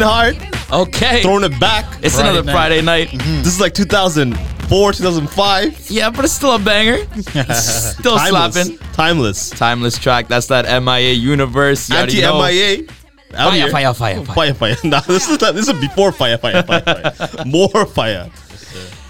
in hard, Okay. throwing it back. It's Friday another night. Friday night. Mm-hmm. This is like 2004, 2005. Yeah, but it's still a banger. Still Timeless. slapping. Timeless. Timeless track. That's that MIA universe. You already Anti know. MIA. Out Fire, fire, fire, fire. Fire, fire. Nah, this is this is before fire, fire, fire, fire. More fire.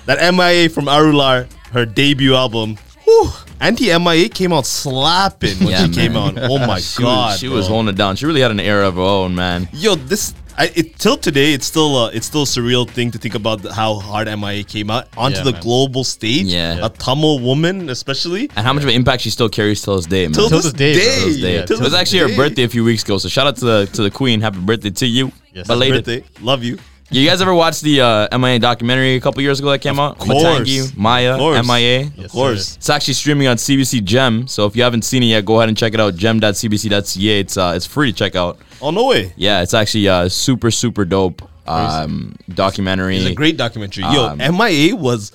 That MIA from Arular, her debut album. Whew. Anti MIA came out slapping when Yeah, she came out. Oh my She, god, was, she was bro. holding it down. She really had an era of her own, man. Yo, this I, it, till today, it's still a, it's still a surreal thing to think about how hard MIA came out onto Yeah, the man. global stage. Yeah. a Tamil woman, especially. And how much of an impact she still carries till this day, man. Till Till this this day, day. Till this day. Yeah, till it was actually day. her birthday a few weeks ago, so shout out to the to the queen. Happy birthday to you. Yes, Belated. Birthday, love you. You guys ever watched the uh, MIA documentary a couple years ago that came out? course. Matangi, Maya, Of course. MIA. Yes, Of course. sir. It's actually streaming on CBC Gem. So if you haven't seen it yet, go ahead and check it out. Gem.cbc.ca. It's uh, it's free to check out. Oh no way! Yeah, it's actually uh, super super dope um, documentary. It's a great documentary. Yo, Um, MIA was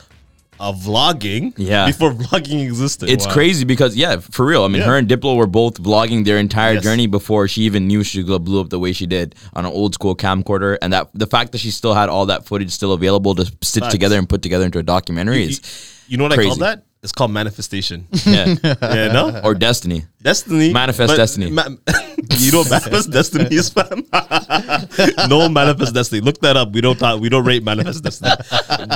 a vlogging. Yeah. before vlogging existed. It's Wow. crazy because yeah, for real. I mean, Yeah. her and Diplo were both vlogging their entire Yes. journey before she even knew she blew up the way she did on an old school camcorder, and that the fact that she still had all that footage still available to stitch Facts. together and put together into a documentary You, is you know what I call crazy. that? It's called manifestation. yeah, yeah, no, or destiny. destiny. Manifest but- destiny. ma- you know, what manifest destiny is fam. no manifest destiny. Look that up. We don't talk. We don't rate manifest destiny,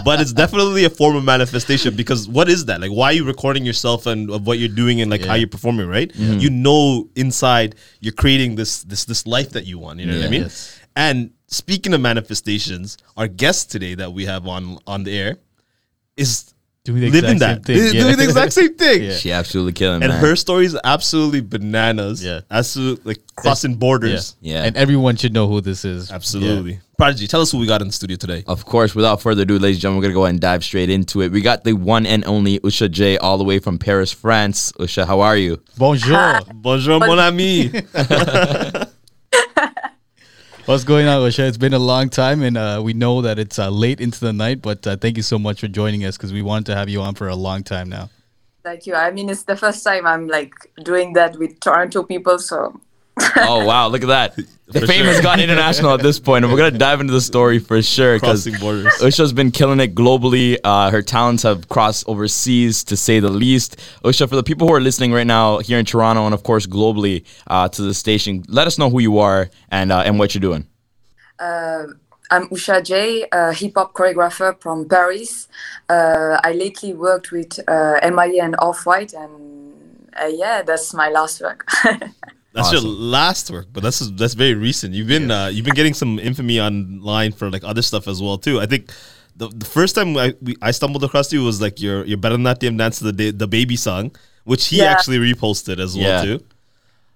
but it's definitely a form of manifestation because what is that? Like, why are you recording yourself and of what you're doing and like how you're performing? Right? Mm-hmm. You know, inside you're creating this this this life that you want. You know what I mean? Yes. And speaking of manifestations, our guest today that we have on on the air is Doing the living exact that, same thing, doing the exact same thing. Yeah. She absolutely killing, And man. her story is absolutely bananas. Yeah. Absolutely like crossing borders. Yeah. And everyone should know who this is. Absolutely. Prodigy, tell us who we got in the studio today. Of course, without further ado, ladies and gentlemen, we're gonna go ahead and dive straight into it. We got the one and only Usha J, all the way from Paris, France. Usha, how are you? Bonjour. Bonjour, mon ami. What's going on, Usha? It's been a long time, and uh, we know that it's uh, late into the night, but uh, thank you so much for joining us because we wanted to have you on for a long time now. Thank you. I mean, it's the first time I'm like doing that with Toronto people, so Oh wow, look at that. The For fame sure. has gone international at this point, and we're gonna dive into the story for sure because Crossing borders. Usha's been killing it globally. Uh, her talents have crossed overseas, to say the least. Usha, for the people who are listening right now here in Toronto and of course globally uh, to the station, let us know who you are and uh, and what you're doing. uh, I'm Usha J, a hip hop choreographer from Paris. Uh, I lately worked with uh, MIA and Off White, and uh, yeah, that's my last work. That's your last work, but that's that's very recent. You've been uh, you've been getting some infamy online for like other stuff as well too. I think the, the first time I we, I stumbled across you was like your your Bharatanatyam dance to the the baby song, which he Yeah. actually reposted as well Yeah. too.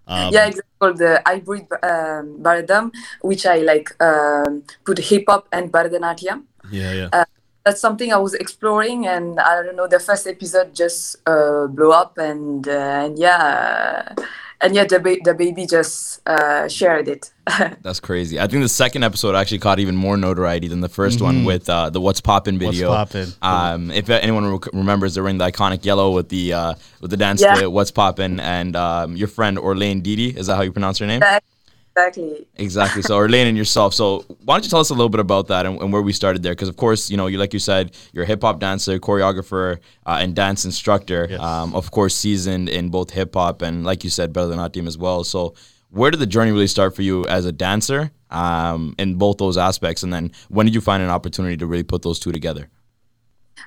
Um, yeah, exactly. Called the hybrid um, Bharadam, which I like um, put hip hop and Bharatanatyam. yeah, yeah. Uh, That's something I was exploring, and I don't know. The first episode just uh, blew up, and uh, and yeah, and yet the ba- the baby just uh, shared it. That's crazy. I think the second episode actually caught even more notoriety than the 1st one with uh, the "What's Poppin" video. What's video. Poppin'? Um, if anyone rec- remembers, they're wearing the iconic yellow with the uh, with the dance Yeah. to "What's Poppin" and um, your friend Orlane Didi. Is that how you pronounce her name? Exactly. Exactly. So Orlane and yourself. So why don't you tell us a little bit about that and, and where we started there? Because of course, you know, you like you said, you're a hip hop dancer, choreographer, uh, and dance instructor. Yes. Um, of course, seasoned in both hip hop and, like you said, Bharatanatyam as well. So where did the journey really start for you as a dancer um, in both those aspects? And then when did you find an opportunity to really put those two together?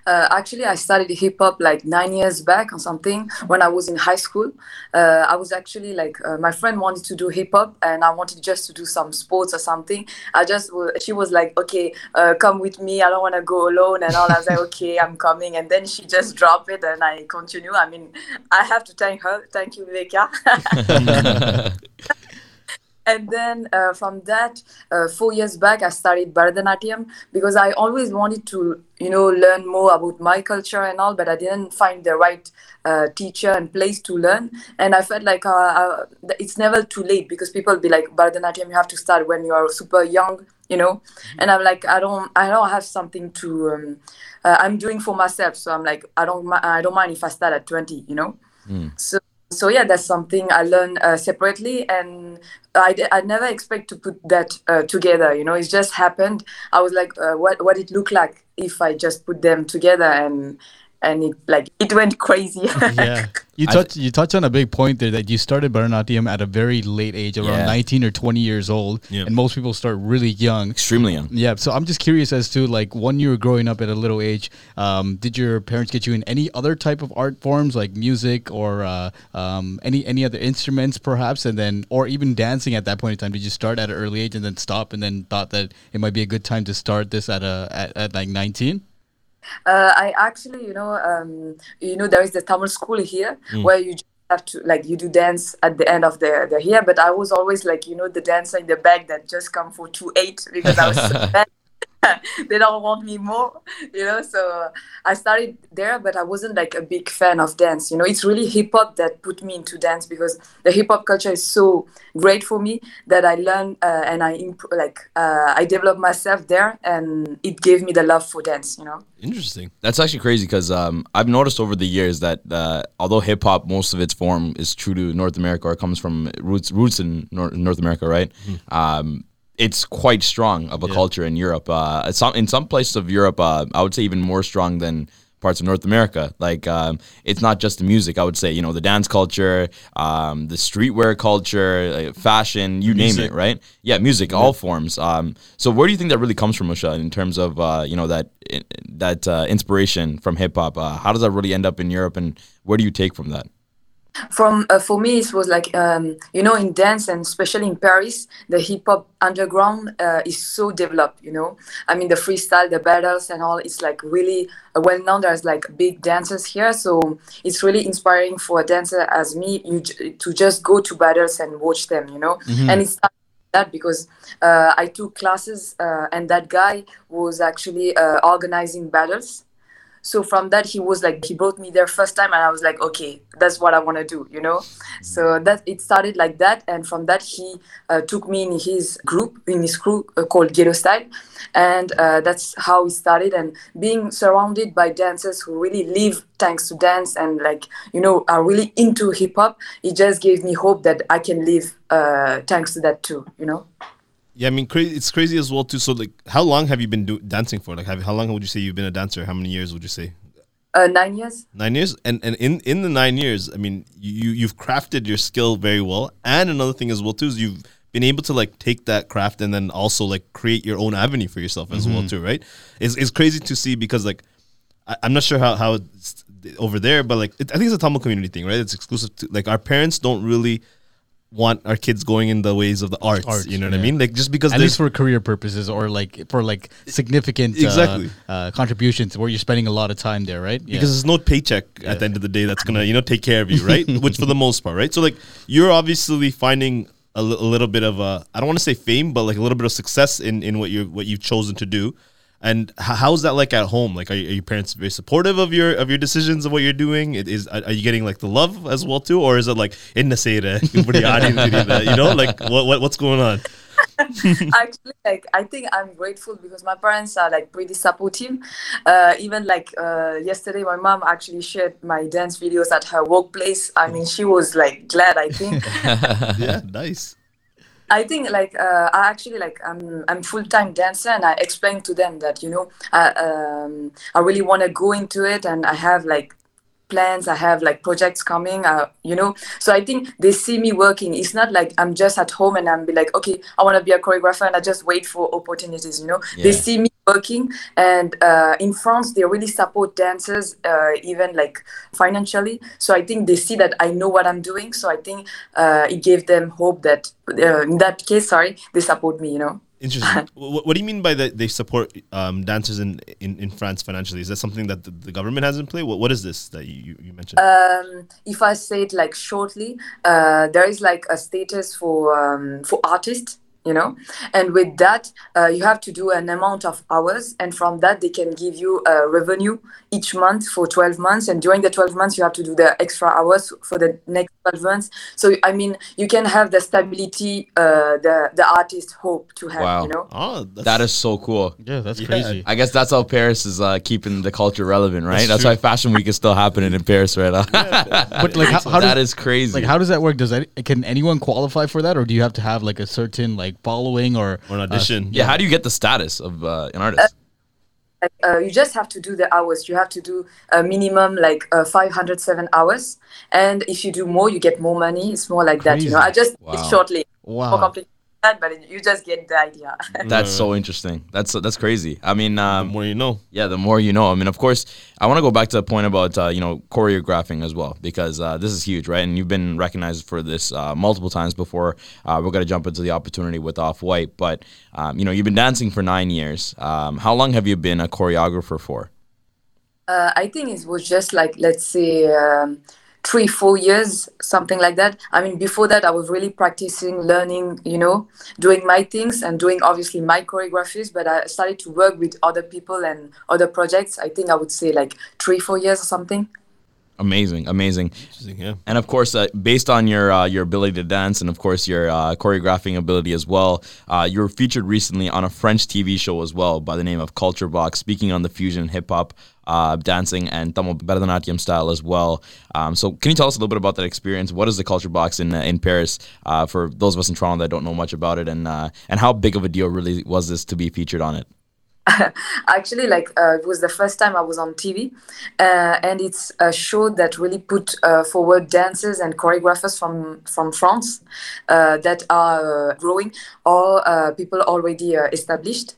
Uh, actually, I started hip hop like nine years back or something when I was in high school. Uh, I was actually like, uh, my friend wanted to do hip hop and I wanted just to do some sports or something. I just, she was like, okay, uh, come with me. I don't want to go alone and all. I was like, okay, I'm coming. And then she just dropped it and I continue. I mean, I have to thank her. Thank you, Viveka. and then uh, from that, uh, four years back, I started Bharatanatyam because I always wanted to, you know, learn more about my culture and all, but I didn't find the right uh, teacher and place to learn. And I felt like uh, uh, it's never too late because people be like, Bharatanatyam, you have to start when you are super young, you know. And I'm like, I don't, I don't have something to, um, uh, I'm doing for myself. So I'm like, I don't, I don't mind if I start at 20, you know. So so yeah, that's something I learned uh, separately, and I, I never expect to put that uh, together. You know, it just happened. I was like, uh, what what it look like if I just put them together, and and it like it went crazy. yeah. You I- touch you touch on a big point there that you started Bharatanatyam at a very late age, around Yeah. 19 or 20 years old, Yeah. and most people start really young. Extremely young. Yeah, so I'm just curious as to like when you were growing up at a little age, um, did your parents get you in any other type of art forms like music or uh, um, any any other instruments perhaps, and then or even dancing at that point in time? Did you start at an early age and then stop and then thought that it might be a good time to start this at a at, at like 19? Uh, I actually, you know, um, you know, there is the Tamil school here where you just have to like you do dance at the end of the the year. But I was always like, you know, the dancer in the back that just come for two eight because I was so bad. they don't want me more, you know. So I started there, but I wasn't like a big fan of dance. You know, it's really hip hop that put me into dance because the hip hop culture is so great for me that I learned uh, and I imp- like uh, I developed myself there, and it gave me the love for dance. You know. Interesting. That's actually crazy because um, I've noticed over the years that uh, although hip hop, most of its form is true to North America or comes from roots roots in Nor- North America, right? Um, it's quite strong of a culture in Europe. Uh, some in some places of Europe, uh, I would say even more strong than parts of North America. Like um, it's not just the music. I would say you know the dance culture, um, the streetwear culture, uh, fashion, you name it, right? Yeah, music, all forms. Um, so where do you think that really comes from, Usha, in terms of uh, you know that that uh, inspiration from hip hop? Uh, how does that really end up in Europe, and where do you take from that? From uh, for me it was like um, you know in dance and especially in paris the hip hop underground uh, is so developed you know? I mean the freestyle the battles and all it's like really well known there's like big dancers here so it's really inspiring for a dancer as me you j- to just go to battles and watch them you know? And it's that because uh, i took classes uh, and that guy was actually uh, organizing battles so from that he was like he brought me there first time and i was like okay that's what i want to do you know? So that it started like that and from that he uh, took me in his group in his crew uh, called ghetto style. And uh, that's how it started. And being surrounded by dancers who really live thanks to dance and like you know are really into hip hop it just gave me hope that i can live uh, thanks to that too you know Yeah, I mean, crazy. It's crazy as well too. So, like, how long have you been do- dancing for? Like, have, how long would you say you've been a dancer? How many years would you say? uh, nine years Nine years. And and in in the nine years, I mean, you you've crafted your skill very well. And another thing as well too is you've been able to like take that craft and then also like create your own avenue for yourself as well too, right? It's it's crazy to see because like I, I'm not sure how how it's over there, but like it, I think it's a Tamil community thing, right? It's exclusive to like our parents don't really want our kids going in the ways of the arts. Arts, you know what I mean? Like just because At least for career purposes or like for like significant uh, Exactly. uh, contributions where you're spending a lot of time there, right? Yeah. because there's no paycheck at the end of the day that's gonna you know take care of you right which for the most part right so like you're obviously finding a, li- a little bit of a i don't want to say fame but like a little bit of success in in what you what you've chosen to do and how's that like at home? Like are, you- are your parents very supportive of your of your decisions of what you're doing? It is are are you getting like the love as well too? Or is it like in the you know? Like what, what what's going on? Actually like i think i'm grateful because my parents are like pretty supportive. Uh, even like uh, yesterday my mom actually shared my dance videos at her workplace. I mean she was like glad i think. Yeah nice I think like uh, I actually like I'm I'm full time dancer and I explained to them that you know I um, I really want to go into it and I have like plans I have like projects coming uh, you know. So I think they see me working. It's not like I'm just at home and I'm be like okay I want to be a choreographer and I just wait for opportunities you know. They see me working and uh, in France they really support dancers uh, even like financially. So I think they see that I know what I'm doing. So I think uh, it gave them hope that uh, in that case sorry they support me you know Interesting. what, what do you mean by that? They support um, dancers in, in, in France financially. Is that something that the, the government has in play? What, what is this that you, you mentioned? Um, if I say it like shortly, uh, there is like a status for um, for artists, you know, and with that uh, you have to do an amount of hours, and from that they can give you a revenue each month for 12 months, and during the 12 months you have to do the extra hours for the next 12 months. So I mean, you can have the stability uh, the the artist hope to have, Wow. you know. oh, that's, so cool. Yeah, that's Yeah. crazy. I guess that's how Paris is uh, keeping the culture relevant, right? That's, true. why Fashion Week is still happening in Paris right now. But like, how, how that does is crazy. like how does that work? Does that can anyone qualify for that, or do you have to have like a certain like following or or an audition. yeah, how do you get the status of uh, an artist? like, uh, you just have to do the hours. You have to do a minimum like uh, 507 hours, and if you do more, you get more money. It's more like that, you know. I just Wow. it shortly, Wow. More complicated than that, but you just get the idea. That's so interesting. That's that's crazy. I mean, The um, more you know. yeah, the more you know. I mean, of course, I want to go back to the point about uh, you know choreographing as well because uh, this is huge, right? And you've been recognized for this uh, multiple times before. Uh, we're gonna jump into the opportunity with Off White, but um, you know, you've been dancing for nine years. Um, how long have you been a choreographer for? Uh, I think it was just like let's say um, three, four years, something like that. I mean, before that, I was really practicing, learning, you know, doing my things and doing obviously my choreographies. But I started to work with other people and other projects. I think I would say like three, four years or something. Amazing, amazing. Interesting, yeah. And of course, uh, based on your uh, your ability to dance, and of course your uh, choreographing ability as well, uh, you were featured recently on a French TV show as well by the name of Culture Box, speaking on the fusion hip hop uh, dancing and Tamil Bharatanatyam style as well. Um, so, can you tell us a little bit about that experience? What is the Culture Box in uh, in Paris uh, for those of us in Toronto that don't know much about it, and uh, and how big of a deal really was this to be featured on it? actually like uh, it was the first time i was on tv uh, and it's a show that really put uh, forward dancers and choreographers from from france uh, that are uh, growing or uh, people already established.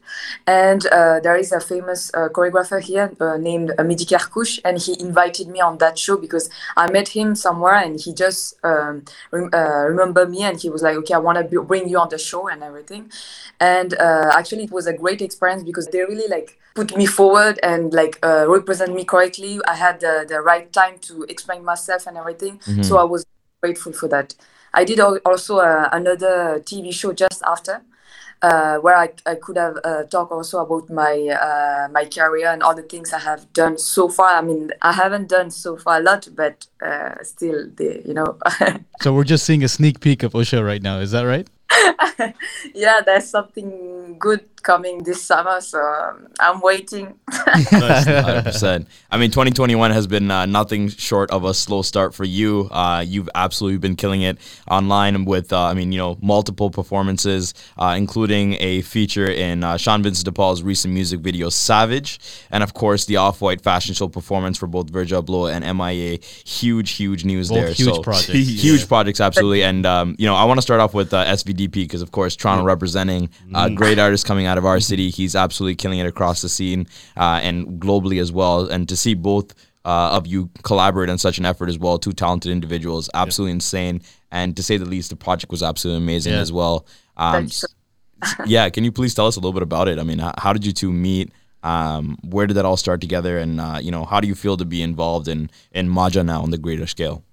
And there is a famous choreographer here named Mehdi Kerkouche and he invited me on that show because i met him somewhere and he just um, rem- remembered me and he was like okay i want to bring you on the show and everything. And actually it was a great experience because they really like put me forward and like uh, represent me correctly i had the, the right time to explain myself and everything so i was grateful for that i did also uh, another tv show just after uh, where I, I could have uh, talked also about my uh, my career and all the things I have done so far. I mean, I haven't done so far a lot, but uh, still, the you know, So we're just seeing a sneak peek of Usha right now. Is that right? yeah, there's something good coming this summer, so um, I'm waiting. Hundred percent. I mean, 2021 has been uh, nothing short of a slow start for you. Uh, you've absolutely been killing it online with, uh, I mean, you know, multiple performances, uh, including a feature in uh, Shan Vincent de Paul's recent music video "Savage," and of course the Off-White fashion show performance for both Virgil Abloh and MIA. Huge, huge news Both there. huge So- projects. huge projects, absolutely. And um, you know, I want to start off with uh, SVDP because, of course, Toronto representing uh, great artists coming out of our city. He's absolutely killing it across the scene uh, and globally as well. And to see both uh, of you collaborate on such an effort as well, two talented individuals, absolutely insane. And to say the least, the project was absolutely amazing Yeah. as well. Um, yeah, can you please tell us a little bit about it? I mean, how, how did you two meet? Um, where did that all start together? And uh, you know, how do you feel to be involved in in Maajja now on the greater scale?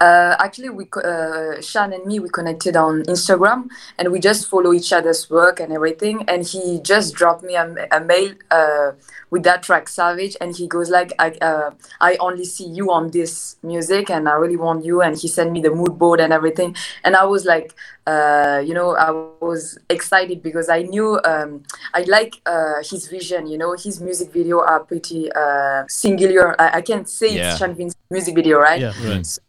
Uh, actually, we uh, Shan and me we connected on Instagram, and we just follow each other's work and everything. And he just dropped me a, a mail uh, with that track Savage, and he goes like, I, uh, "I only see you on this music, and I really want you." And he sent me the mood board and everything, and I was like, uh, you know, I was excited because I knew um, I like uh, his vision. You know, his music video are pretty uh, singular. I, I can't say Yeah. it's Shan Vin's music video, right? Yeah. Right. So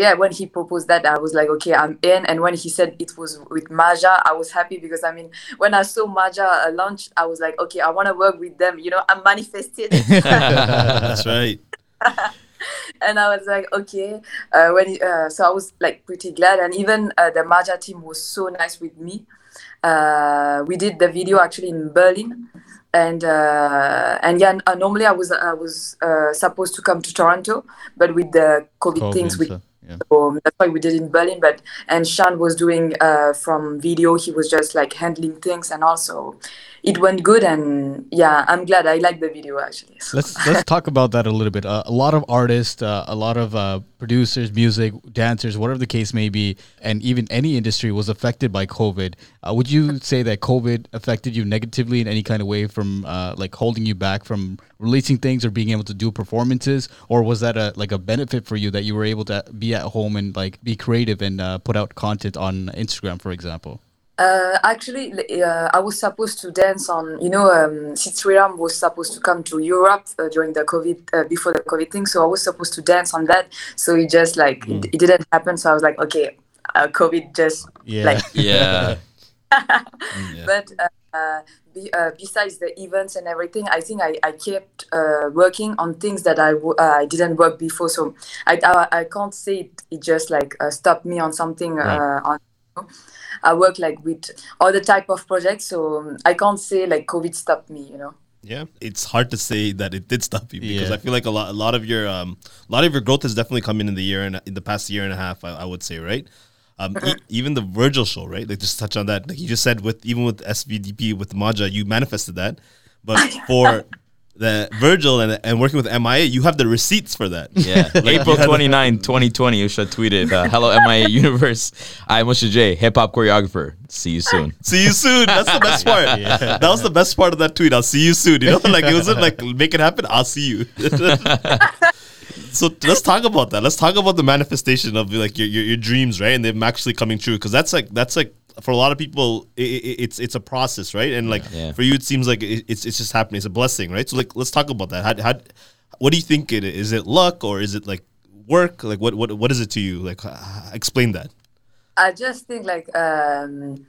yeah, when he proposed that, I was like, okay, I'm in. And when he said it was with Maajja, I was happy because I mean, when I saw Maajja uh, launch, I was like, okay, I want to work with them. You know, I'm manifested. That's right. and I was like, okay. Uh, when he- uh, so I was like pretty glad, and even uh, the Maajja team was so nice with me. Uh, we did the video actually in Berlin, and uh, and yeah, uh, normally I was I was uh, supposed to come to Toronto, but with the COVID, COVID things, we stuff, So that's why we did in Berlin. But and Shan was doing uh, from video. He was just like handling things, and also it went good. And yeah, I'm glad. I like the video actually. So- Let's let's talk about that a little bit. Uh, a lot of artists, uh, a lot of uh, producers, music, dancers, whatever the case may be, and even any industry was affected by COVID. Uh, would you say that COVID affected you negatively in any kind of way, from uh, like holding you back from releasing things or being able to do performances, or was that a like a benefit for you that you were able to be at home and like be creative and uh, put out content on Instagram, for example? Uh, actually, uh, I was supposed to dance on, you know, um, Sid was supposed to come to Europe uh, during the COVID, uh, before the COVID thing. So I was supposed to dance on that. So it just like, it, it didn't happen. So I was like, okay, uh, COVID just Yeah. like, Yeah. yeah. but uh, uh, be, uh, besides the events and everything, I think I, I kept uh, working on things that I, w- uh, I didn't work before. So I, I, I can't say it, it just like uh, stopped me on something uh, on. I work like with other type of projects, so I can't say like COVID stopped me. You know. Yeah, it's hard to say that it did stop you because Yeah. I feel like a lot, a lot of your, um, a lot of your growth has definitely come in in the year and in the past year and a half. I, I would say, right? Um, e- even the Virgil show, right? Like just touch on that. Like you just said, with even with SVDP with Maajja, you manifested that, but for the Virgil and and working with MIA, you have the receipts for that. Yeah. April 29, 2020, Usha tweeted, uh, Hello, MIA Universe. I'm Usha J, hip hop choreographer. See you soon. See you soon. That's the best part. That was the best part of that tweet. I'll see you soon. You know, like it wasn't like make it happen. I'll see you. so let's talk about that. Let's talk about the manifestation of like your your, your dreams, right? And them actually coming true. Because that's like that's like for a lot of people, i i it's it's a process, right? And like Yeah. for you, it seems like it, it's it's just happening. It's a blessing, right? So like let's talk about that. How, how what do you think it is? Is it luck or is it like work? Like what what what is it to you? Like uh, explain that. I just think like um,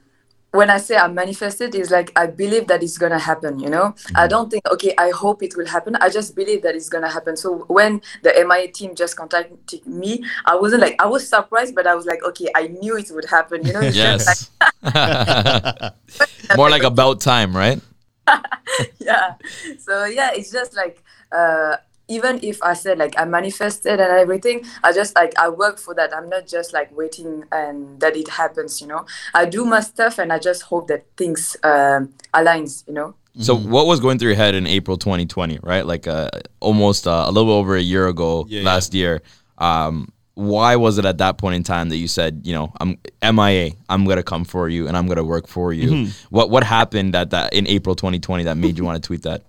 when I say I manifested, is like I believe that it's gonna happen. You know, I don't think okay. I hope it will happen. I just believe that it's gonna happen. So when the MIA team just contacted me, I wasn't like I was surprised, but I was like, okay, I knew it would happen. You know, it's just Yes. More like about time, right? yeah. So yeah, it's just like uh, even if I said like I manifested and everything, I just like I work for that. I'm not just like waiting and that it happens. You know, I do my stuff and I just hope that things um, aligns. You know. So, what was going through your head in April 2020, right? Like uh, almost uh, a little over a year ago, Yeah, last year. Um, why was it at that point in time that you said, you know, I'm MIA, I'm gonna come for you and I'm gonna work for you? Mm-hmm. What what happened at that in April 2020 that made you want to tweet that?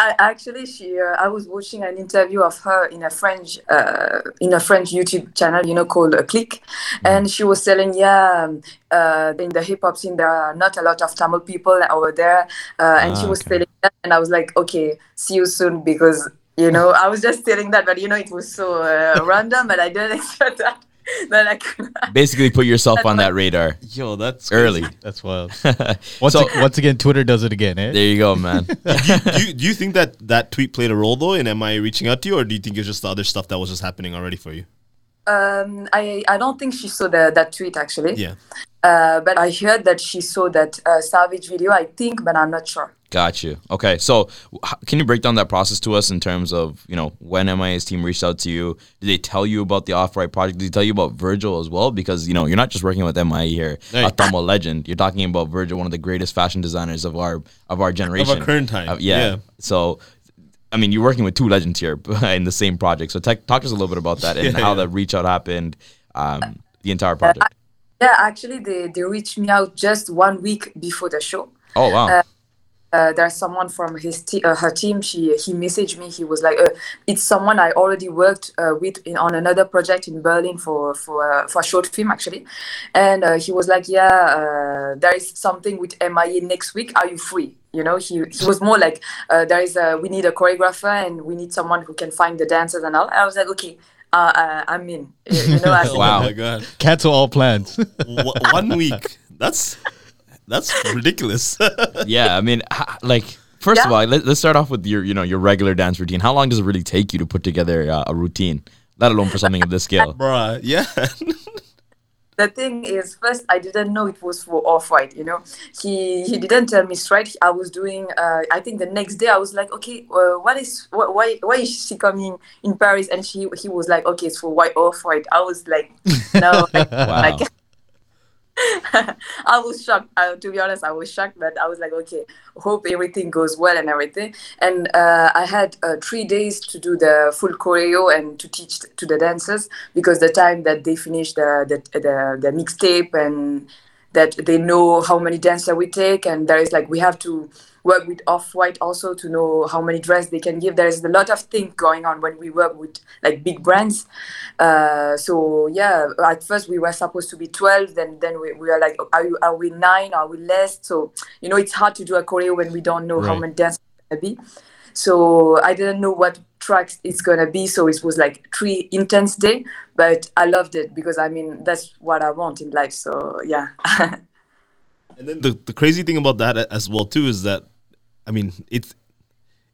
I actually she uh, I was watching an interview of her in a French uh, in a French YouTube channel you know called uh, Click, and she was telling yeah um, uh, in the hip hop scene there are not a lot of Tamil people over there, uh, and she Ah, was okay. telling that, and I was like okay see you soon because you know I was just telling that but you know it was so uh, random and I didn't expect that that I could. Basically, put yourself on that radar Yo, that's early. That's wild. Once, So- ag- once again, Twitter does it again, eh? There you go, man. do, you, do you think that that tweet played a role though in I reaching out to you, or do you think it's just the other stuff that was just happening already for you? Um, I I don't think she saw the, that tweet actually. Yeah. Uh, but I heard that she saw that uh, Savage video. I think, but I'm not sure. Got you. Okay, so can you break down that process to us in terms of you know when MIA's team reached out to you? Did they tell you about the Off White project? Did they tell you about Virgil as well? Because you know you're not just working with MIA here, a Right. Tamil legend. You're talking about Virgil, one of the greatest fashion designers of our of our generation, current time. Uh, yeah. Yeah. So. I mean, you're working with two legends here in the same project. So, tech talk to us a little bit about that and Yeah, how yeah. that reach out happened, um, the entire project. Yeah, actually, they, they reached me out just one week before the show. Oh wow! uh, Uh, there's someone from his te- uh, her team. She he messaged me. He was like, uh, "It's someone I already worked uh, with in, on another project in Berlin for for uh, for a short film actually." And uh, he was like, "Yeah, uh, there is something with MIA next week. Are you free?" You know, he he was more like, uh, "There is a we need a choreographer and we need someone who can find the dancers and all." I was like, "Okay." Uh, uh, I'm in. You, you know, I said, Wow. Oh my god. Cancel all plans. W- one week. That's that's ridiculous. yeah, I mean, like first of all, let, let's start off with your you know your regular dance routine. How long does it really take you to put together uh, a routine, let alone for something of this scale? Bruh, yeah. the thing is, first I didn't know it was for Off White. You know, he he didn't tell me straight. I was doing. Uh, I think the next day I was like, okay, uh, what is wh- why why is she coming in Paris? And she he was like, okay, it's for White Off White. I was like, no, like, like I was shocked. To be honest, I was shocked, but I was like, okay, hope everything goes well and everything. And uh, I had uh, three days to do the full choreo and to teach to the dancers because the time that they finish the the the, the mixtape and that they know how many dancer we take and there is like we have to work with off-white also to know how many dress they can give. There's a lot of things going on when we work with like big brands. Uh, so yeah at first we were supposed to be 12 then then we, we are like are, you, are we nine? Are we less? So you know it's hard to do a choreo when we don't know how Right. many dancers gonna be. So i didn't know what tracks it's gonna be so it was like three intense day but i loved it because i mean that's what i want in life so yeah. And then the, the crazy thing about that as well too is that, I mean, it's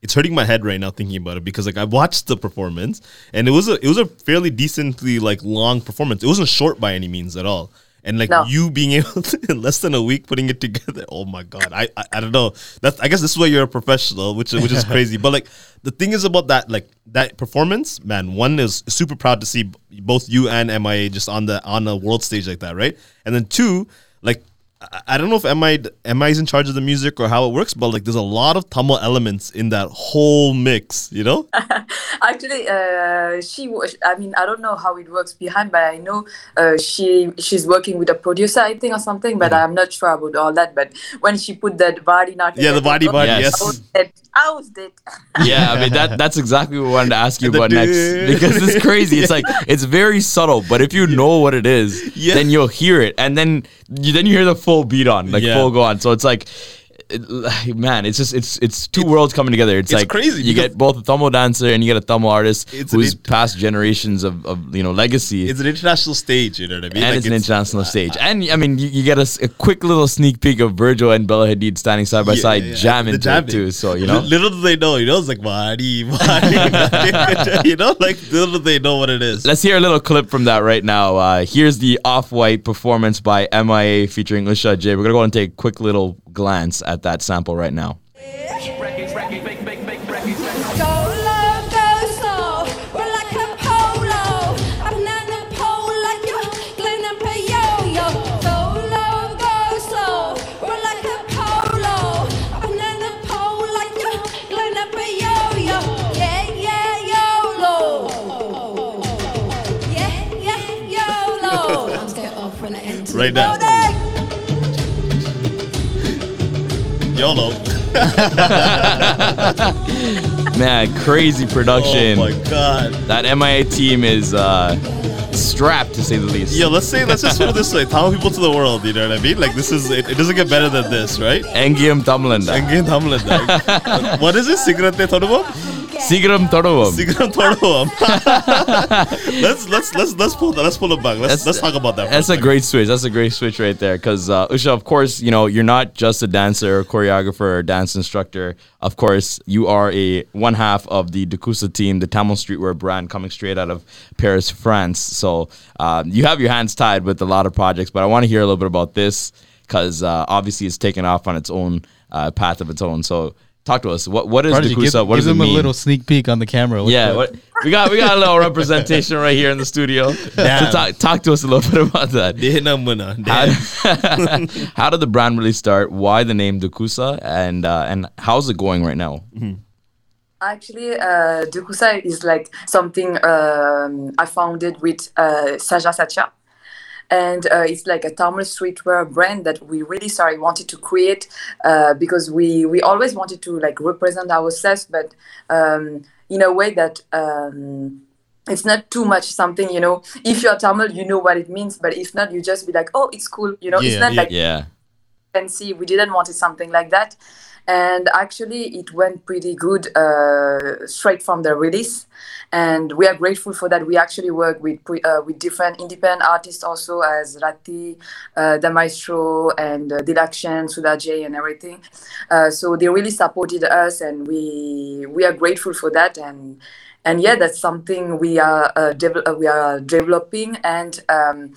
it's hurting my head right now thinking about it because like I watched the performance and it was a it was a fairly decently like long performance. It wasn't short by any means at all. And like No. you being able to in less than a week putting it together, oh my god! I, I I don't know. That's I guess this is why you're a professional, which is which is crazy. But like the thing is about that like that performance, man. One is super proud to see both you and MIA just on the on a world stage like that, right? And then two, like I- I don't know if MI MI is in charge of the music or how it works, but like there's a lot of Tamil elements in that whole mix, you know? Actually, uh, she was. I mean, I don't know how it works behind, but I know uh, she she's working with a producer, I think, or something. But I'm not sure about all that. But when she put that body knot, Mm-hmm. Yeah, the body body, Yes. I was yes. dead. I was dead. yeah, I mean that that's exactly what I wanted to ask you about next because it's crazy. It's like it's very subtle, but if you know what it is, Yeah. then you'll hear it, and then you then you hear the full beat on, like Yeah. full go on. So it's like. It- man, it's just it's it's two worlds coming together. It's, it's like crazy You get both a Tamil dancer and you get a Tamil artist who's int- past generations of, of you know legacy. It's an international stage, you know what I mean? and Like, it's an international stage. And I mean, you, you get a quick little sneak peek of Virgil and Bella Hadid standing side by Yeah, side, yeah, jamming The to it too. So you know, little do they know, you know, it's like body, body, you know, like little do they know what it is. Let's hear a little clip from that right now. Uh, here's the off-white performance by MIA featuring Usha J. We're gonna go and take a quick little glance at that sample right now. Go low, go slow, we're like a polo. I'm not a pole like you, clean up a yo-yo. Go low, go slow, we're like a polo. I'm not a pole like you, clean up a yo-yo. Yeah, yeah, YOLO. Yeah, yeah, YOLO. I'm scared off when I enter Right now. YOLO. Man, crazy production. Oh my god. that MIA team is uh, strapped to say the least. Yo, let's say, let's just put it this way Tamil people to the world, you know what I mean? Like, this is, it, it doesn't get better than this, right? Engiyam Tamilanda. Again, Tamil What is it? Sigarate Thoruvam? Sigaram Todavam. Sigaram Thoruvam. Let's, let's, let's, let's pull that. Let's pull it back. Let's, let's talk about that. That's a second. great switch. That's a great switch right there. Because uh, Usha, of course, you know you're not just a dancer, or choreographer, or dance instructor. Of course, you are a one half of the Dukusa team, the Tamil streetwear brand coming straight out of Paris, France. So uh, you have your hands tied with a lot of projects. But I want to hear a little bit about this because uh, obviously it's taken off on its own uh, path of its own. So talk to us. What what is Prodigy, Dukusa? give, what give does it them mean? a little sneak peek on the camera. What's yeah, what, we got we got a little representation right here in the studio. So talk, talk to us a little bit about that. Dehna muna. How, Damn. how did the brand really start? Why the name Dukusa? And uh, and how's it going right now? Actually, uh, Dukusa is like something um, I founded with uh, Saja Sacha. And uh, it's like a Tamil streetwear brand that we really sorry wanted to create uh, because we we always wanted to like represent ourselves, but um, in a way that um, it's not too much something you know. If you're Tamil, you know what it means, but if not, you just be like, oh, it's cool, you know. Yeah, it's not yeah. like Yeah, fancy. We didn't want it something like that. And actually, it went pretty good uh, straight from the release. And we are grateful for that. We actually work with pre- uh, with different independent artists also, as Rati, uh, The Maestro, and uh, Dilakshan, Sudha J, and everything. Uh, so they really supported us, and we we are grateful for that. And and yeah, that's something we are uh, devel- uh, we are developing and. Um,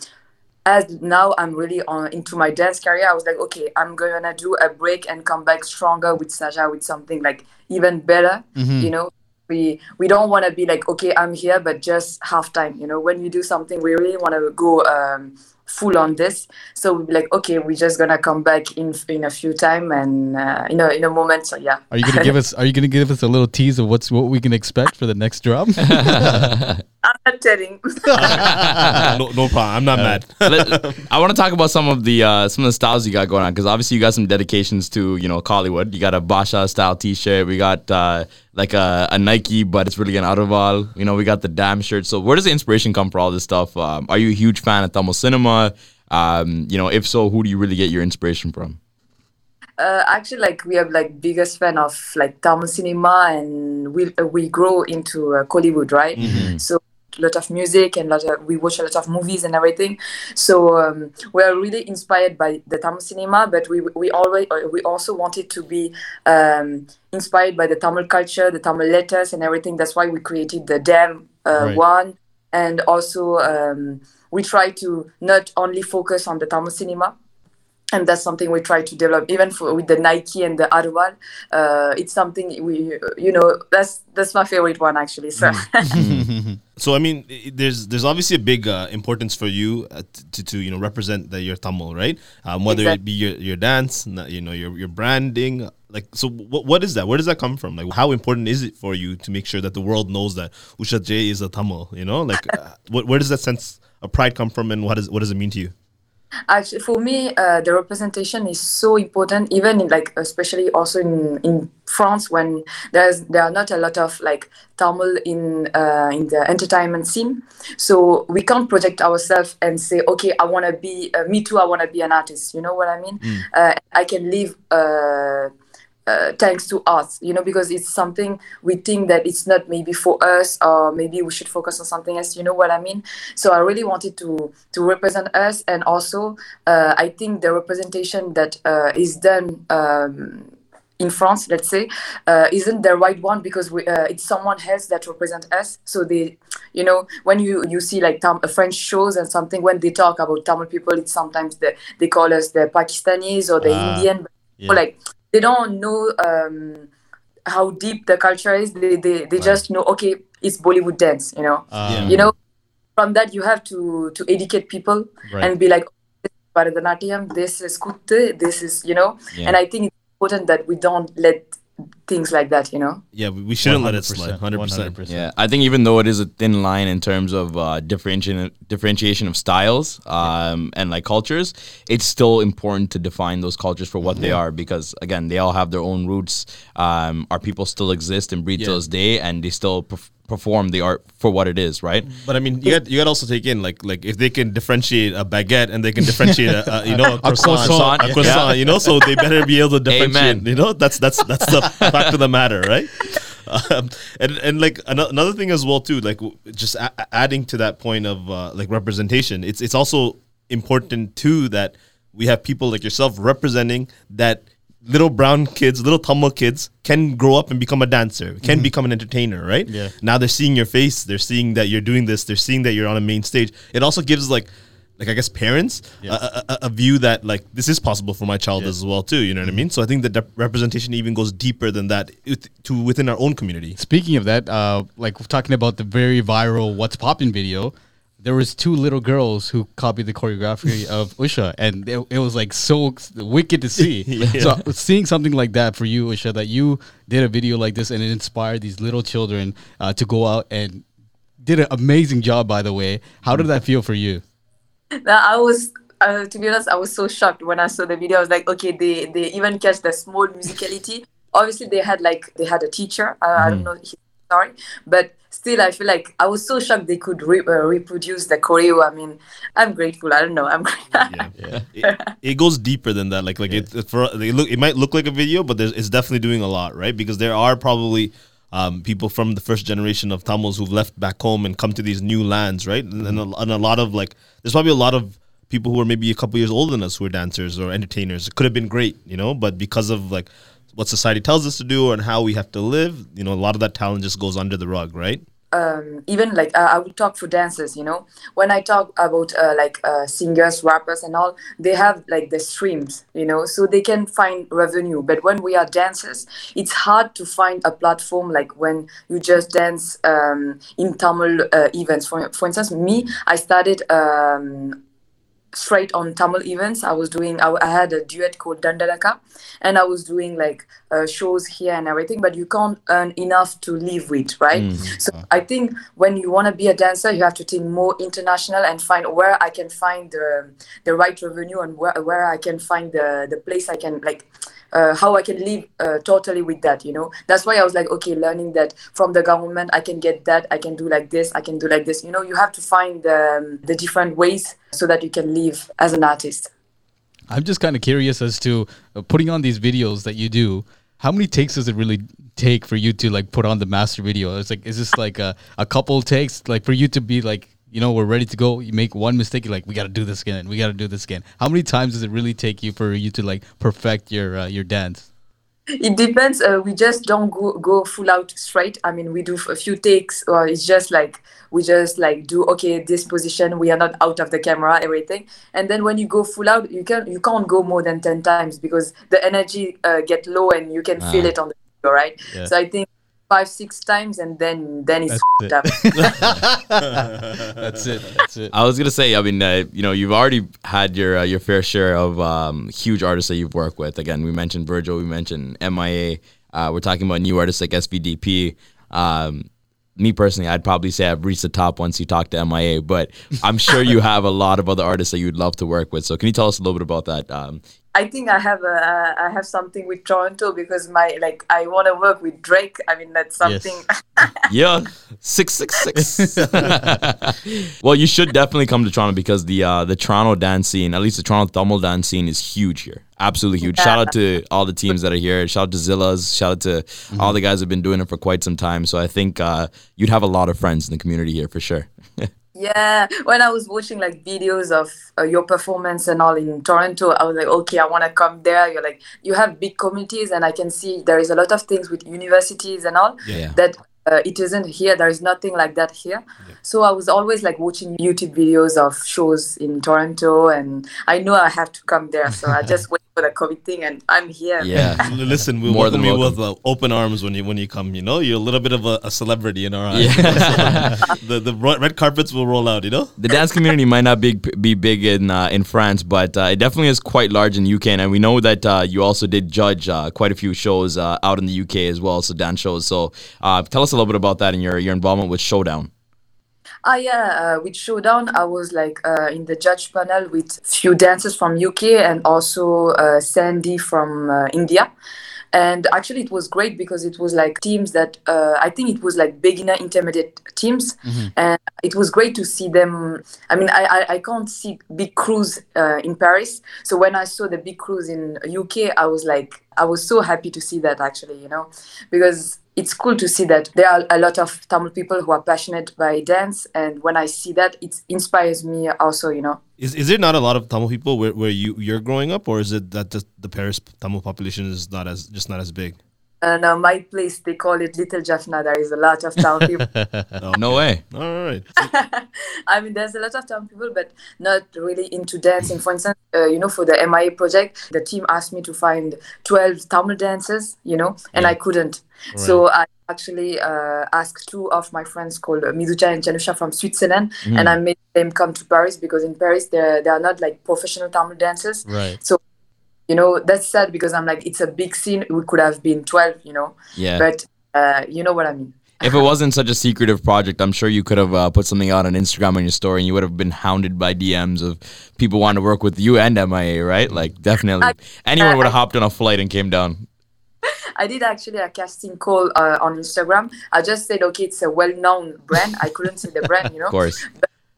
as now I'm really on into my dance career, I was like, okay, I'm gonna do a break and come back stronger with Saja with something like even better. You know, we we don't want to be like, okay, I'm here, but just half time. You know, when you do something, we really want to go um, full on this. So we'll be like, okay, we're just gonna come back in in a few time and uh, in a in a moment. So yeah. Are you gonna give us? Are you gonna give us a little tease of what's what we can expect for the next drop? I'm not telling. no, no problem. I'm not mad. Let- I want to talk about some of the uh, some of the styles you got going on because obviously you got some dedications to you know Kollywood. You got a Basha style T-shirt. We got uh, like a, a Nike, but it's really an Aroval. You know, we got the Damn shirt. So where does the inspiration come for all this stuff? Um, are you a huge fan of Tamil cinema? Um, you know, if so, who do you really get your inspiration from? Uh, actually, like we are like biggest fan of like Tamil cinema, and we uh, we grow into uh, Kollywood, right? So a lot of music and lot of, we watch a lot of movies and everything. So um, we are really inspired by the Tamil cinema, but we we always uh, we also wanted to be um, inspired by the Tamil culture, the Tamil letters and everything. That's why we created the Dam uh, Right. one, and also um, we try to not only focus on the Tamil cinema and that's something we try to develop even for with the nike and the arwal uh, it's something we you know that's that's my favorite one actually so So I mean, there's there's obviously a big uh, importance for you uh, to to you know represent that you're Tamil, right? Um, whether it be your, your dance, you know, your your branding. Like, so what what is that? Where does that come from? Like, how important is it for you to make sure that the world knows that Usha J is a Tamil? You know, like, uh, what where does that sense of pride come from, and what does what does it mean to you? Actually for me uh, the representation is so important even in like especially also in in france when there's there are not a lot of like tamil in uh, in the entertainment scene. So we can't project ourselves and say okay i want to be uh, me too i want to be an artist. You know what i mean? Uh, i can live uh, thanks to us, you know, because it's something we think that it's not maybe for us, or maybe we should focus on something else. You know what I mean? So I really wanted to to represent us, and also uh, I think the representation that uh, is done. Um, in France, let's say, uh, isn't the right one because we, uh, it's someone else that represent us. So they, you know, when you you see like Tam- uh, French shows and something, when they talk about Tamil people, it's sometimes the, they call us the Pakistanis or the Ah, Indian, yeah. or like they don't know um, how deep the culture is. They they, they just know okay, it's Bollywood dance, you know. Um, You know, from that you have to to educate people Right. and be like, this is Bharatanatyam, this is Kutte, this is you know. Yeah. And I think it's important that we don't let things like that, you know. Yeah, we, we shouldn't let it slide. Hundred percent. 100%. Yeah, I think even though it is a thin line in terms of uh, differentiation differentiation of styles um, and like cultures, it's still important to define those cultures for what they are because again, they all have their own roots. Um, our people still exist and breathe Yeah. to this day, and they still perf- perform the art for what it is, right? But I mean, you got you got to also take in like like if they can differentiate a baguette and they can differentiate a, a you know a croissant, croissant, a yeah. you know, so they better be able to differentiate. Amen. You know, that's that's that's the fact of the matter, right? Um, and and like ano- another thing as well too, like w- just a- a- adding to that point of uh, like representation, it's it's also important too that we have people like yourself representing that little brown kids, little Tamil kids can grow up and become a dancer, can become an entertainer, right? Yeah. Now they're seeing your face, they're seeing that you're doing this, they're seeing that you're on a main stage. It also gives like like I guess parents Yeah. a, a, a view that like this is possible for my child Yeah. as well too. You know what I mean? So I think that the representation even goes deeper than that to within our own community. Speaking of that, uh, like talking about the very viral "What's Poppin" video, there was two little girls who copied the choreography of Usha, and it, it was like so wicked to see. Yeah. So seeing something like that for you, Usha, that you did a video like this and it inspired these little children uh, to go out and did an amazing job. By the way, how did that feel for you? Now, I was, uh, to be honest, I was so shocked when I saw the video. I was like, okay, they they even catch the small musicality. Obviously, they had like they had a teacher. Uh, I don't know, his sorry, but still, I feel like I was so shocked they could re- uh, reproduce the choreo. I mean, I'm grateful. I don't know. I'm. Yeah, It, it goes deeper than that. Like like it, it for they look it might look like a video, but there's, it's definitely doing a lot, right? Because there are probably um, people from the first generation of Tamils who've left back home and come to these new lands, right? And, and, a, and a lot of like there's probably a lot of people who are maybe a couple years older than us who are dancers or entertainers. It could have been great, you know, but because of like what society tells us to do and how we have to live, you know, a lot of that talent just goes under the rug, right? Um, even like uh, I would talk for dancers, you know. When I talk about uh, like uh, singers, rappers, and all, they have like the streams, you know, so they can find revenue. But when we are dancers, it's hard to find a platform like when you just dance um, in Tamil uh, events. For for instance, me, I started. Um, straight on Tamil events. I was doing, I, I had a duet called Dandalaka, and I was doing like uh, shows here and everything, but you can't earn enough to live with, right? So I think when you want to be a dancer, you have to think more international and find where I can find the, the right revenue and where, where I can find the, the place I can like uh, how I can live uh, totally with that, you know. That's why I was like, okay, learning that from the government, I can get that, I can do like this, I can do like this. You know, you have to find um, the different ways so that you can live as an artist. I'm just kind of curious as to uh, putting on these videos that you do. How many takes does it really take for you to like put on the master video? It's like, is this like a, a couple takes, like for you to be like, you know, we're ready to go. You make one mistake, you're like, we got to do this again. We got to do this again. How many times does it really take you for you to like perfect your uh, your dance? It depends. Uh, we just don't go, go full out straight. I mean, we do a few takes, or it's just like we just like do okay this position. We are not out of the camera, everything. And then when you go full out, you can you can't go more than ten times because the energy uh, get low and you can feel it on the video, right? Yeah. So I think five six times and then then it's That's up. That's it. That's it. I was gonna say, I mean, uh, you know, you've already had your uh, your fair share of um, huge artists that you've worked with. Again, we mentioned Virgil, we mentioned MIA. Uh, we're talking about new artists like SVDP. Um, me personally, I'd probably say I've reached the top once you talk to MIA, but I'm sure you have a lot of other artists that you'd love to work with. So, can you tell us a little bit about that? Um, I think I have a I have something with Toronto because my like I want to work with Drake. I mean that's something. yeah, six six six. well, you should definitely come to Toronto because the uh, the Toronto dance scene, at least the Toronto Tamil dance scene, is huge here. Absolutely huge. Shout out to all the teams that are here. Shout out to Zillas. Shout out to all the guys who've been doing it for quite some time. So I think uh, you'd have a lot of friends in the community here for sure. Yeah, when I was watching like videos of uh, your performance and all in Toronto, I was like, okay, I want to come there. You're like, you have big communities, and I can see there is a lot of things with universities and all Yeah. that uh, it isn't here. There is nothing like that here. So I was always like watching YouTube videos of shows in Toronto, and I know I have to come there. So I just wait for the COVID thing, and I'm here. Yeah. Listen, we More welcome than you with uh, open arms when you when you come. You know, you're a little bit of a, a celebrity in our eyes. the the ro- red carpets will roll out. You know. the dance community might not be be big in uh, in France, but uh, it definitely is quite large in the UK. And we know that uh, you also did judge uh, quite a few shows uh, out in the UK as well, so dance shows. So uh, tell us a little bit about that and your your involvement with Showdown. Ah, yeah, uh, with Showdown, I was like uh, in the judge panel with few dancers from UK and also uh, Sandy from uh, India. And actually, it was great because it was like teams that uh, I think it was like beginner intermediate teams, and it was great to see them. I mean, I I, I can't see big crews uh, in Paris, so when I saw the big crews in UK, I was like, I was so happy to see that actually, you know, because it's cool to see that there are a lot of Tamil people who are passionate by dance, and when I see that, it inspires me also, you know. Is is there not a lot of Tamil people where, where you you're growing up, or is it that just the Paris Tamil population is not as just not as big? And uh, my place, they call it Little Jaffna. There is a lot of Tamil people. No way. All right. I mean, there's a lot of Tamil people, but not really into dancing. For instance, uh, you know, for the MIA project, the team asked me to find 12 Tamil dancers, you know, and I couldn't. Right. So I actually uh, asked two of my friends called Mizucha and Janusha from Switzerland, and I made them come to Paris because in Paris, they they are not like professional Tamil dancers. Right. So, you know, that's sad because I'm like, it's a big scene. We could have been 12, you know, Yeah. but uh, you know what I mean. If it wasn't such a secretive project, I'm sure you could have uh, put something out on Instagram on your story, and you would have been hounded by DMs of people wanting to work with you and MIA, right? Like definitely, I- anyone would have hopped on a flight and came down. I did actually a casting call uh, on Instagram. I just said, okay, it's a well-known brand. I couldn't say the brand, you know. Of course.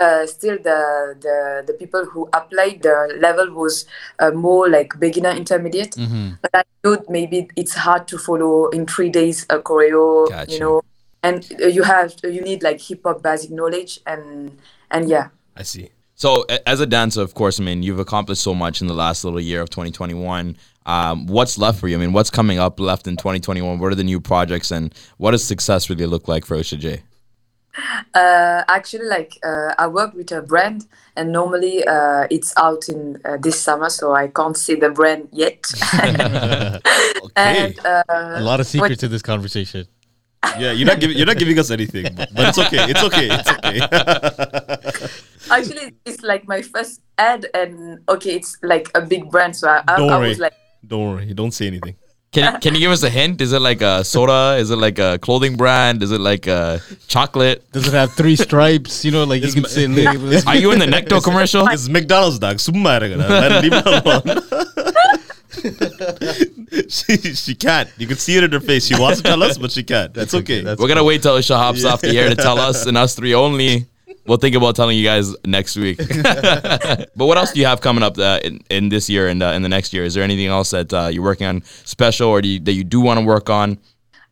Uh, still, the, the the people who applied, the level was uh, more like beginner intermediate. But I knew maybe it's hard to follow in three days a choreo, Gotcha. you know. And uh, you have you need like hip hop basic knowledge and and yeah. I see. So, as a dancer, of course, I mean, you've accomplished so much in the last little year of 2021. Um, what's left for you? I mean, what's coming up left in 2021? What are the new projects, and what does success really look like for Usha J? Uh, actually, like uh, I work with a brand, and normally uh, it's out in uh, this summer, so I can't see the brand yet. Okay. and uh, A lot of secrets to this conversation. Yeah, you're not giving you're not giving us anything, but, but it's okay. It's okay. It's okay. actually, it's like my first ad, and okay, it's like a big brand, so I, I, Don't I worry. was like, Don't worry. Don't say anything. Can uh-huh. can you give us a hint? Is it like a soda? Is it like a clothing brand? Is it like a chocolate? Does it have three stripes? You know, like It's you can ma- say. label- Are you in the Necto commercial? It's McDonald's dog. Summa regana. Let- Leave it alone. she she can't. You can see it in her face. She wants to tell us, but she can't. That's okay. That's We're gonna wait till Usha hops off the air to tell us, and us three only. We'll think about telling you guys next week. but what else do you have coming up uh, in, in this year and uh, in the next year? Is there anything else that uh, you're working on special, or do you, that you do want to work on?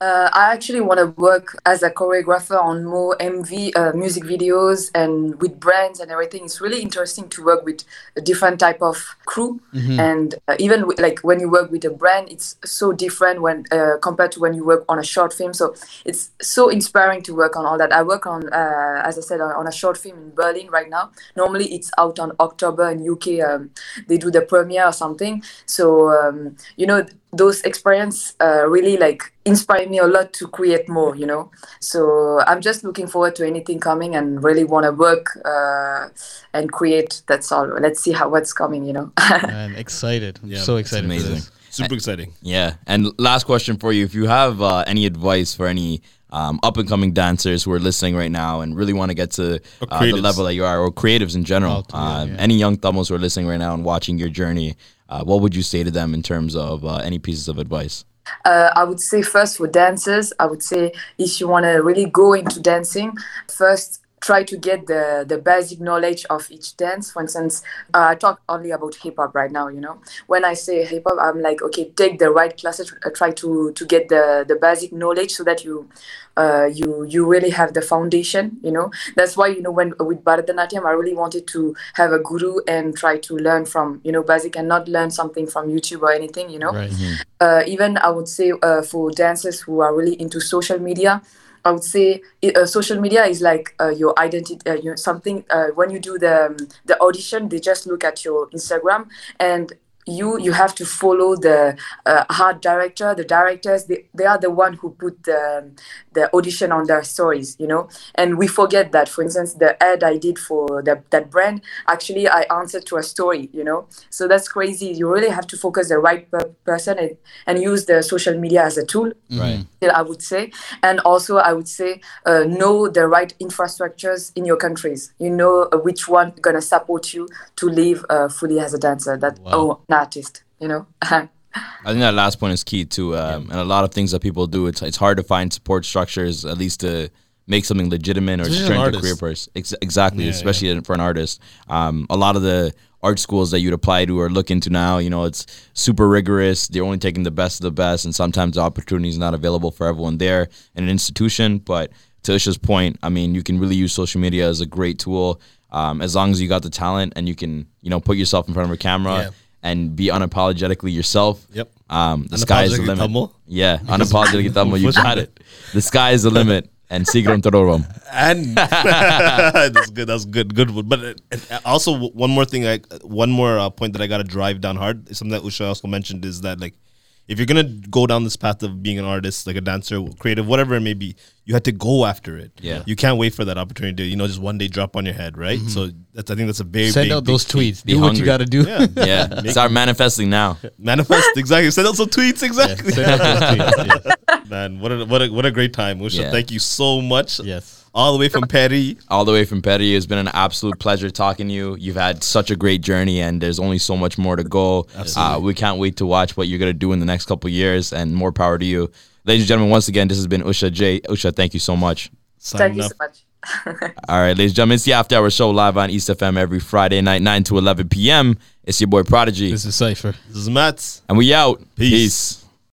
Uh, I actually want to work as a choreographer on more MV uh, music videos and with brands and everything. It's really interesting to work with a different type of crew, and uh, even with, like when you work with a brand, it's so different when uh, compared to when you work on a short film. So it's so inspiring to work on all that. I work on, uh, as I said, on, on a short film in Berlin right now. Normally it's out on October in UK. Um, they do the premiere or something. So um, you know those experience uh, really like inspire me a lot to create more you know so i'm just looking forward to anything coming and really want to work uh, and create that's all let's see how what's coming you know excited. I'm excited Yeah, so it's excited. amazing. Super exciting. Yeah. And last question for you: If you have uh, any advice for any um, up and coming dancers who are listening right now and really want to get to uh, the level that you are, or creatives in general, All three, uh, yeah. any young thumbos who are listening right now and watching your journey, uh, what would you say to them in terms of uh, any pieces of advice? uh, I would say first for dancers, I would say if you want to really go into dancing, first try to get the the basic knowledge of each dance. For instance, uh, I talk only about hip hop right now. You know, when I say hip hop, I'm like, okay, take the right classes, uh, try to to get the the basic knowledge so that you. Uh, you you really have the foundation you know that's why you know when with Bharatanatyam I really wanted to have a guru and try to learn from you know basic and not learn something from YouTube or anything you know Right. uh, even I would say uh, for dancers who are really into social media, I would say uh, social media is like uh, your identity. Uh, you something uh, when you do the um, the audition, they just look at your Instagram and you you have to follow the uh, art director. The directors they, they are the one who put the, the audition on their stories you know? And we forget that for instance the ad i did for the, that brand actually i answered to a story you know? So that's crazy. You really have to focus the right per- person and, and use the social media as a tool. Right. still, I would say. And also, I would say, uh, know the right infrastructures in your countries. You know uh, which one gonna support you to live uh, fully as a dancer, that oh, an artist. You know. I think that last point is key too, um, and a lot of things that people do. It's it's hard to find support structures, at least to make something legitimate or to Especially an turn into a career artist. person. Ex- exactly, Yeah, especially for an artist. Um, a lot of the art schools that you'd apply to or look into now, you know, it's super rigorous. They're only taking the best of the best, and sometimes the opportunity is not available for everyone there in an institution. But to Usha's point, I mean, you can really use social media as a great tool um, as long as you got the talent and you can, you know, put yourself in front of a camera. And be unapologetically yourself. Yep. Um, the sky is the limit. Yeah, unapologetically. You got it. The sky is the limit. And Sigrom Tororom. And that's good. That's good. Good. one. But uh, also one more thing. I one more uh, point that I got to drive down hard. Something that Usha also mentioned is that like if you're gonna go down this path of being an artist, like a dancer, creative, whatever it may be, you have to go after it. Yeah. You can't wait for that opportunity to you know just one day drop on your head, right? Mm-hmm. So that's I think that's a very Send big, out those big tweets. Be Do what you got to do. Yeah. Yeah. Start manifesting now. Manifest exactly. Send out some tweets exactly. Send out those tweets. Yes. Man, what a what a what a great time. Usha, Yeah. thank you so much. Yes. All the way from Perry. All the way from Petty. It's been an absolute pleasure talking to you. You've had such a great journey, and there's only so much more to go. Uh, we can't wait to watch what you're going to do in the next couple years, and more power to you. Ladies and gentlemen, once again, this has been Usha J. Usha, thank you so much. Signing Thank you so much. All right, ladies and gentlemen, it's the After Hour Show live on East FM every Friday night, 9 to 11 p.m. It's your boy Prodigy, This is Cypher. This is Matt. and we out. Peace. Peace.